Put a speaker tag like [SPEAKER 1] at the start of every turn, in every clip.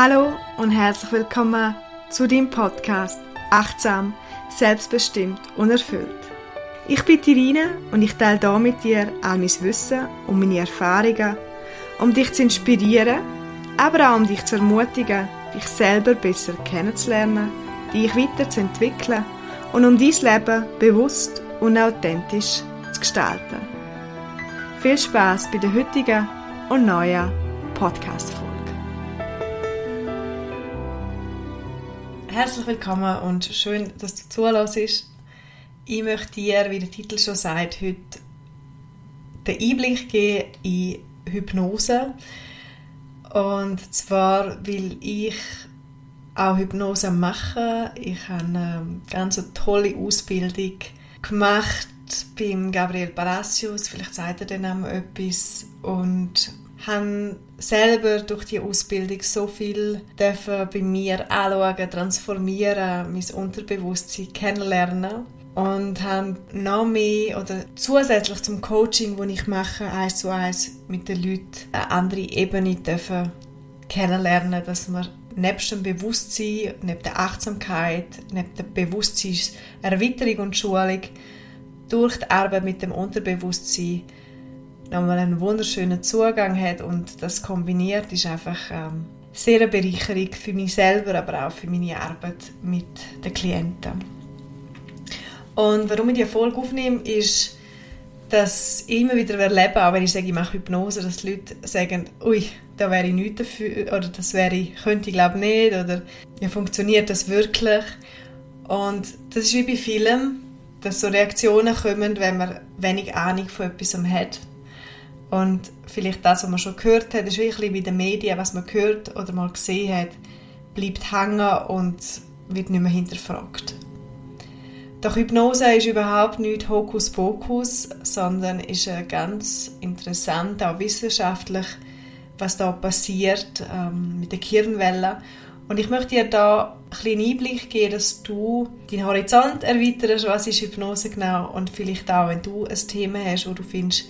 [SPEAKER 1] Hallo und herzlich willkommen zu deinem Podcast Achtsam, selbstbestimmt und erfüllt. Ich bin Irina und ich teile hier mit dir all mein Wissen und meine Erfahrungen, um dich zu inspirieren, aber auch um dich zu ermutigen, dich selber besser kennenzulernen, dich weiterzuentwickeln und um dein Leben bewusst und authentisch zu gestalten. Viel Spaß bei der heutigen und neuen Podcast-Folge. Herzlich willkommen und schön, dass du zulässt. Ich möchte dir, wie der Titel schon sagt, heute den Einblick geben in Hypnose. Und zwar will ich auch Hypnose machen. Ich habe eine ganz tolle Ausbildung gemacht beim Gabriel Palacios, vielleicht sagt er den Namen etwas, und habe selber durch die Ausbildung so viel dürfen bei mir anschauen, transformieren, mein Unterbewusstsein kennenlernen und habe noch mehr oder zusätzlich zum Coaching, das ich mache, eins zu eins mit den Leuten eine andere Ebene dürfen kennenlernen, dass man nebst dem Bewusstsein, neben der Achtsamkeit, neben der Bewusstseinserweiterung und Schulung durch die Arbeit mit dem Unterbewusstsein nochmal einen wunderschönen Zugang hat und das kombiniert ist einfach ähm, sehr eine Bereicherung für mich selber, aber auch für meine Arbeit mit den Klienten. Und warum ich die Folge aufnehme, ist, dass ich immer wieder erlebe, auch wenn ich sage, ich mache Hypnose, dass die Leute sagen, ui, da wäre ich nicht dafür, oder das wäre könnte ich glaube nicht, oder ja, funktioniert das wirklich? Und das ist wie bei Filmen, dass so Reaktionen kommen, wenn man wenig Ahnung von etwas hat. Und vielleicht das, was man schon gehört hat, ist wirklich in den Medien, was man gehört oder mal gesehen hat, bleibt hängen und wird nicht mehr hinterfragt. Doch Hypnose ist überhaupt nicht Hokuspokus, sondern ist ganz interessant, auch wissenschaftlich, was da passiert ähm, mit den Kirnwellen. Und ich möchte dir da einen kleinen Einblick geben, dass du deinen Horizont erweiterst, was ist Hypnose genau und vielleicht auch, wenn du ein Thema hast, wo du findest,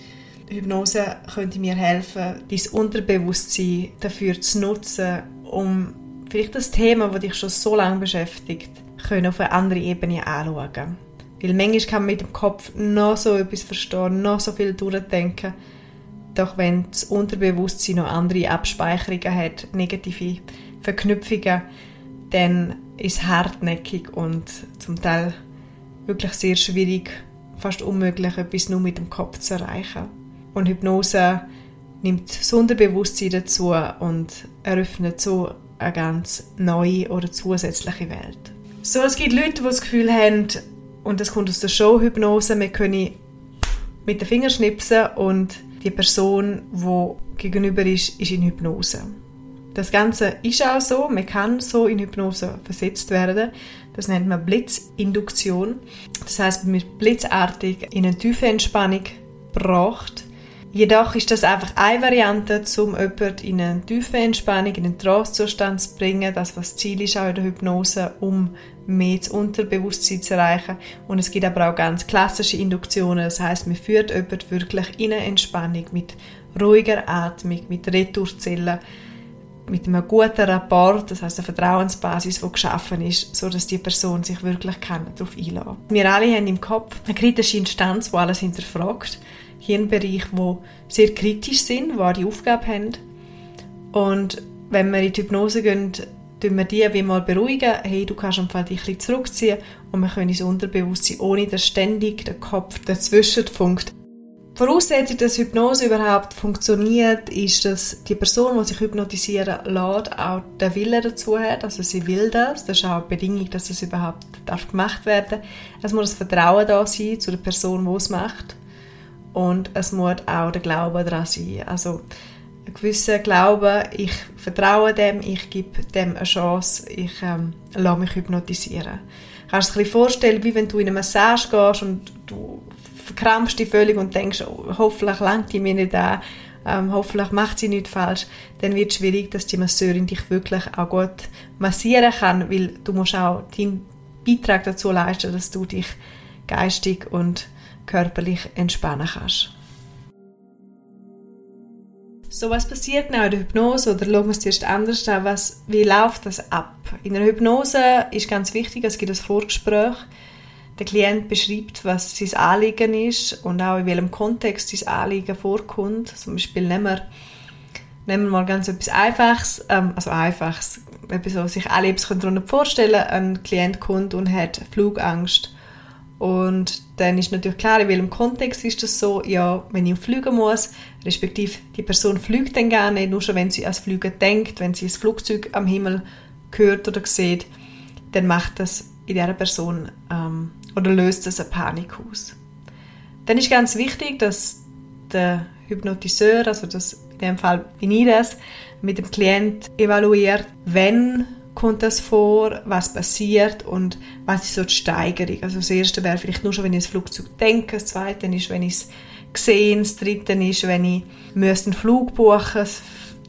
[SPEAKER 1] Hypnose könnte mir helfen, dein Unterbewusstsein dafür zu nutzen, um vielleicht das Thema, das dich schon so lange beschäftigt, auf eine andere Ebene anschauen. Weil manchmal kann man mit dem Kopf noch so etwas verstehen, noch so viel durchdenken, doch wenn das Unterbewusstsein noch andere Abspeicherungen hat, negative Verknüpfungen, dann ist es hartnäckig und zum Teil wirklich sehr schwierig, fast unmöglich, etwas nur mit dem Kopf zu erreichen. Und Hypnose nimmt das Unterbewusstsein dazu und eröffnet so eine ganz neue oder zusätzliche Welt. So, es gibt Leute, die das Gefühl haben, und das kommt aus der Show-Hypnose, wir können mit den Fingern schnipsen und die Person, die gegenüber ist, ist in Hypnose. Das Ganze ist auch so, man kann so in Hypnose versetzt werden. Das nennt man Blitzinduktion. Das heißt, man wird blitzartig in eine tiefe Entspannung gebracht Jedoch ist das einfach eine Variante, um jemanden in eine tiefe Entspannung, in einen Trance-Zustand zu bringen. Das, was das Ziel ist auch in der Hypnose, um mehr das Unterbewusstsein zu erreichen. Und es gibt aber auch ganz klassische Induktionen. Das heißt, man führt jemanden wirklich in eine Entspannung mit ruhiger Atmung, mit Retourzellen, mit einem guten Rapport, das heißt eine Vertrauensbasis, die geschaffen ist, so dass die Person sich wirklich darauf einlassen kann. Wir alle haben im Kopf eine kritische Instanz, die alles hinterfragt Hirnbereich, die sehr kritisch sind, die die Aufgabe haben. Und wenn wir in die Hypnose gehen, tun wir die wie mal beruhigen, hey, du kannst einfach dich ein bisschen zurückziehen und wir können ins Unterbewusstsein, ohne dass ständig der Kopf dazwischen funkt. Voraussetzung, dass Hypnose überhaupt funktioniert, ist, dass die Person, die sich hypnotisieren lässt, auch den Willen dazu hat. Also sie will das. Das ist auch eine Bedingung, dass es überhaupt gemacht werden darf. Es muss das Vertrauen da sein zu der Person, die es macht und es muss auch der Glaube daran sein. Also ein gewisser Glaube, ich vertraue dem, ich gebe dem eine Chance, ich ähm, lasse mich hypnotisieren. Kannst du dir vorstellen, wie wenn du in eine Massage gehst und du verkrampfst dich völlig und denkst, oh, hoffentlich langt die mir nicht an, ähm, hoffentlich macht sie nichts falsch, dann wird es schwierig, dass die Masseurin dich wirklich auch gut massieren kann, weil du musst auch deinen Beitrag dazu leisten, dass du dich geistig und körperlich entspannen kannst. So, was passiert genau in der Hypnose? Oder schauen wir es zuerst anders an. Was, wie läuft das ab? In der Hypnose ist ganz wichtig, es gibt ein Vorgespräch. Der Klient beschreibt, was sein Anliegen ist und auch in welchem Kontext sein Anliegen vorkommt. Zum Beispiel nehmen wir, nehmen wir mal ganz etwas Einfaches, ähm, also Einfaches, etwas, was sich alle darunter vorstellen können. Ein Klient kommt und hat Flugangst und dann ist natürlich klar, in welchem Kontext ist das so, ja, wenn ich fliegen muss, respektive die Person fliegt dann gar nicht, nur schon wenn sie ans Fliegen denkt, wenn sie ein Flugzeug am Himmel hört oder sieht, dann macht das in dieser Person ähm, oder löst das eine Panik aus. Dann ist ganz wichtig, dass der Hypnotiseur, also das, in dem Fall bin ich das, mit dem Klient evaluiert, wenn kommt das vor, was passiert und was ist so die Steigerung. Also das erste wäre vielleicht nur schon, wenn ich das Flugzeug denke, das zweite ist, wenn ich es sehe, das dritte ist, wenn ich einen Flug buchen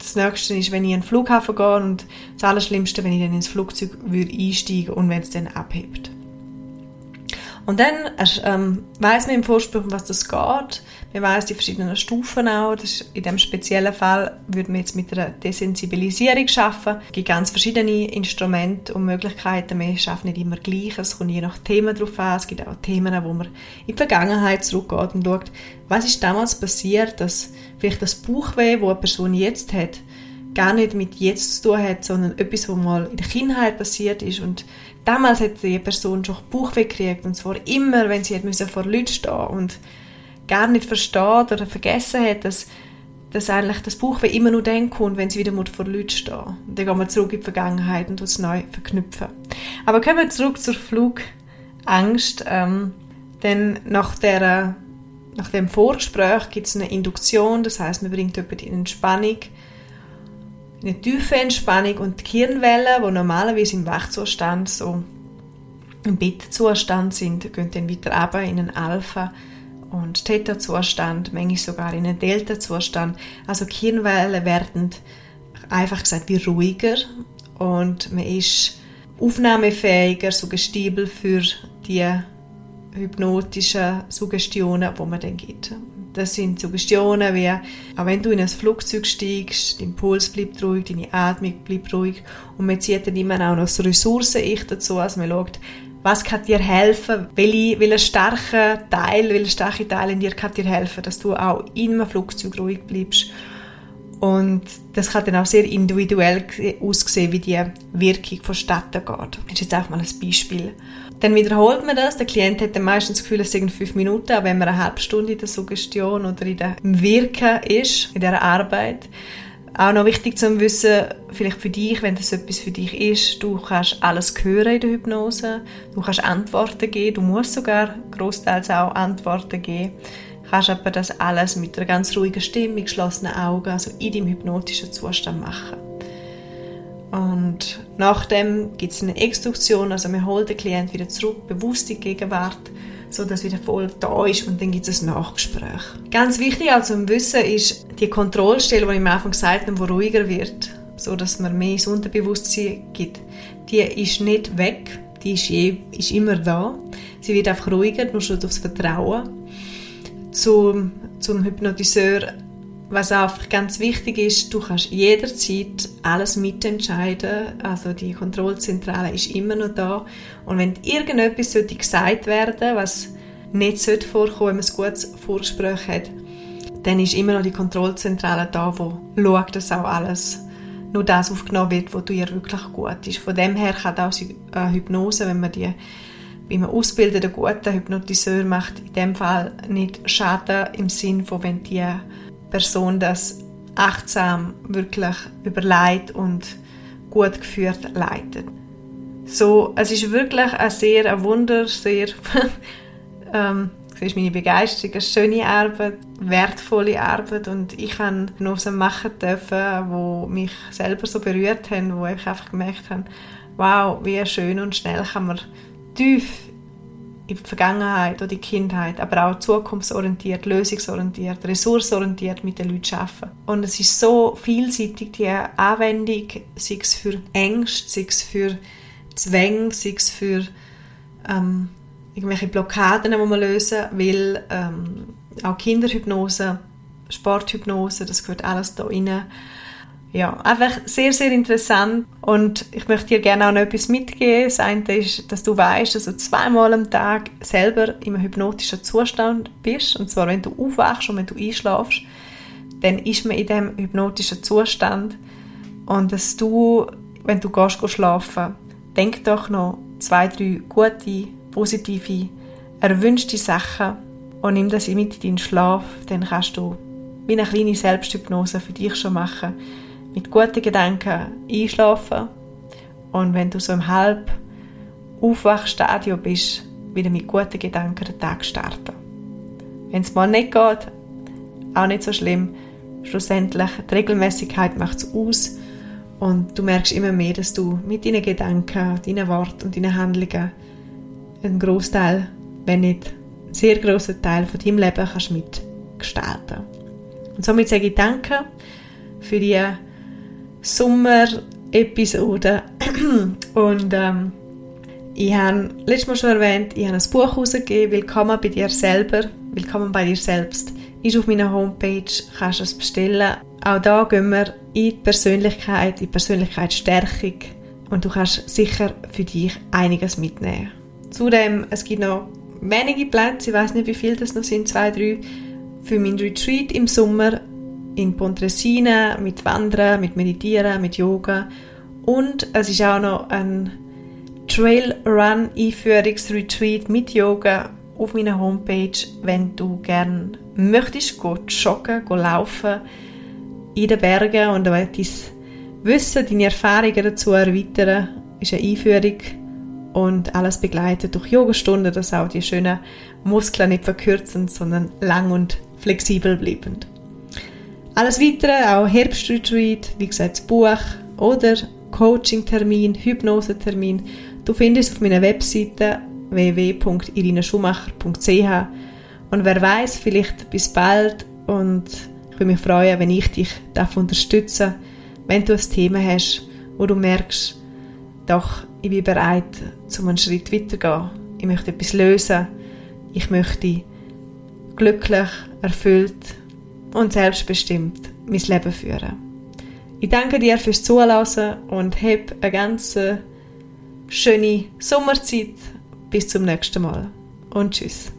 [SPEAKER 1] das nächste ist, wenn ich in den Flughafen gehe und das Allerschlimmste, wenn ich dann ins Flugzeug würde einsteigen und wenn es dann abhebt. Und dann ähm, weiß man im Vorsprung, was das geht. Man weiß die verschiedenen Stufen auch. Das in dem speziellen Fall würde man jetzt mit einer Desensibilisierung arbeiten. Es gibt ganz verschiedene Instrumente und Möglichkeiten. Wir schaffen nicht immer gleich. Es kommt je nach Thema drauf an. Es gibt auch Themen, wo man in die Vergangenheit zurückgeht und schaut, was ist damals passiert, dass vielleicht das Bauchweh, wo eine Person jetzt hat, gar nicht mit jetzt zu tun hat, sondern etwas, was mal in der Kindheit passiert ist und damals hat die Person schon Bauchweh gekriegt und zwar immer, wenn sie hat vor Leuten stehen und gar nicht versteht oder vergessen hat, dass, dass eigentlich das Bauchweh immer nur dann kommt, wenn sie wieder vor Leuten stehen. Und dann gehen wir zurück in die Vergangenheit und es neu verknüpfen. Aber kommen wir zurück zur Flugangst. Ähm, denn nach, der, nach dem Vorgespräch gibt es eine Induktion, das heißt, man bringt jemanden in Entspannung, eine tiefe Entspannung und die Hirnwellen, die normalerweise im Wachzustand so im Bettzustand sind, gehen dann weiter runter in einen Alpha- und Theta-Zustand, manchmal sogar in einen Delta-Zustand. Also die Hirnwellen werden einfach gesagt wie ruhiger und man ist aufnahmefähiger, suggestibel für die hypnotischen Suggestionen, die man dann gibt. Das sind Suggestionen wie, auch wenn du in ein Flugzeug steigst, dein Puls bleibt ruhig, deine Atmung bleibt ruhig und man zieht dann immer auch noch das Ressourcen-Ich dazu, also man schaut, was kann dir helfen, welche, welcher starke Teil, welcher starke Teil in dir kann dir helfen, dass du auch in einem Flugzeug ruhig bleibst. Und das kann dann auch sehr individuell aussehen, wie die Wirkung vonstatten geht. Das ist jetzt einfach mal ein Beispiel. Dann wiederholt man das. Der Klient hat dann meistens das Gefühl, es sind fünf Minuten, auch wenn man eine halbe Stunde in der Suggestion oder in der Wirken ist, in dieser Arbeit. Auch noch wichtig zu wissen, vielleicht für dich, wenn das etwas für dich ist, du kannst alles hören in der Hypnose, du kannst Antworten geben, du musst sogar großteils auch Antworten geben, kannst aber das alles mit einer ganz ruhigen Stimme, mit geschlossenen Augen, also in deinem hypnotischen Zustand machen. Und nachdem gibt es eine Extraktion, also man holt den Klient wieder zurück, bewusst in die Gegenwart, so dass wieder voll da ist und dann gibt es ein Nachgespräch. Ganz wichtig auch zum Wissen ist die Kontrollstelle, die ich am Anfang gesagt habe, die ruhiger wird, so dass man mehr ins Unterbewusstsein gibt. Die ist nicht weg, die ist, je, ist immer da. Sie wird einfach ruhiger, nur schon durchs Vertrauen. Zum, zum Hypnotiseur was auch ganz wichtig ist, du kannst jederzeit alles mitentscheiden. Also die Kontrollzentrale ist immer noch da. Und wenn irgendetwas sollte gesagt werden, was nicht sollte vorkommen, wenn man ein gutes Vorgespräch hat, dann ist immer noch die Kontrollzentrale da, wo schaut, dass auch alles nur das aufgenommen wird, was dir wirklich gut ist. Von dem her kann auch Hypnose, wenn man die wie man ausbildet, einen guten Hypnotiseur macht, in dem Fall nicht schaden im Sinn von, wenn die Person das achtsam, wirklich überlegt und gut geführt leitet. So, es ist wirklich ein sehr ein Wunder, sehr ähm, siehst meine Begeisterung, eine schöne Arbeit, wertvolle Arbeit und ich noch so machen dürfen, wo mich selber so berührt haben, wo ich einfach gemerkt habe, wow, wie schön und schnell kann man tief in die Vergangenheit oder die Kindheit, aber auch zukunftsorientiert, lösungsorientiert, ressourcenorientiert mit den Leuten arbeiten. Und es ist so vielseitig, die Anwendung, sei es für Ängste, sei es für Zwänge, sei es für ähm, irgendwelche Blockaden, die man lösen will. Ähm, auch Kinderhypnose Sporthypnose, das gehört alles da rein. Ja, einfach sehr, sehr interessant. Und ich möchte dir gerne auch noch etwas mitgeben. Das eine ist, dass du weißt, dass du zweimal am Tag selber im hypnotischen Zustand bist. Und zwar, wenn du aufwachst und wenn du einschlafst, dann ist man in diesem hypnotischen Zustand. Und dass du, wenn du gehst, gehst schlafen, denk doch noch zwei, drei gute, positive, erwünschte Sachen und nimm das mit in deinen Schlaf, dann kannst du wie eine kleine Selbsthypnose für dich schon machen, mit guten Gedanken einschlafen und wenn du so im halb Aufwachstadium bist, wieder mit guten Gedanken den Tag starten. Wenn es mal nicht geht, auch nicht so schlimm. Schlussendlich, die Regelmäßigkeit macht es aus und du merkst immer mehr, dass du mit deinen Gedanken, deinen Worten und deinen Handlungen einen Großteil, wenn nicht einen sehr großen Teil von deinem Leben kannst mitgestalten. Und somit sage ich Danke für die Sommer-Episode und ähm, ich habe letztes Mal schon erwähnt, ich habe ein Buch herausgegeben, Willkommen bei dir selber, Willkommen bei dir selbst. Ist auf meiner Homepage, kannst du es bestellen. Auch da gehen wir in die Persönlichkeit, in die Persönlichkeitsstärkung und du kannst sicher für dich einiges mitnehmen. Zudem, es gibt noch wenige Plätze, ich weiß nicht, wie viele das noch sind, zwei, drei, für mein Retreat im Sommer in Pontresina mit Wandern, mit Meditieren, mit Yoga. Und es ist auch noch ein Trail Run Einführungsretreat mit Yoga auf meiner Homepage, wenn du gerne möchtest, go joggen, go laufen in den Bergen. Und dein Wissen, deine Erfahrungen dazu erweitern, ist eine Einführung. Und alles begleitet durch Yogastunden, dass auch die schönen Muskeln nicht verkürzen, sondern lang und flexibel bleiben. Alles weitere, auch Herbstretreat, wie gesagt, das Buch oder Coaching-Termin, Hypnose-Termin, du findest auf meiner Webseite www.irinaschumacher.ch und wer weiß, vielleicht bis bald und ich würde mich freuen, wenn ich dich davon unterstütze, wenn du ein Thema hast, wo du merkst, doch, ich bin bereit, zum einen Schritt weiterzugehen. Ich möchte etwas lösen. Ich möchte glücklich, erfüllt und selbstbestimmt mein Leben führen. Ich danke dir fürs Zuhören und hab eine ganz schöne Sommerzeit. Bis zum nächsten Mal und tschüss.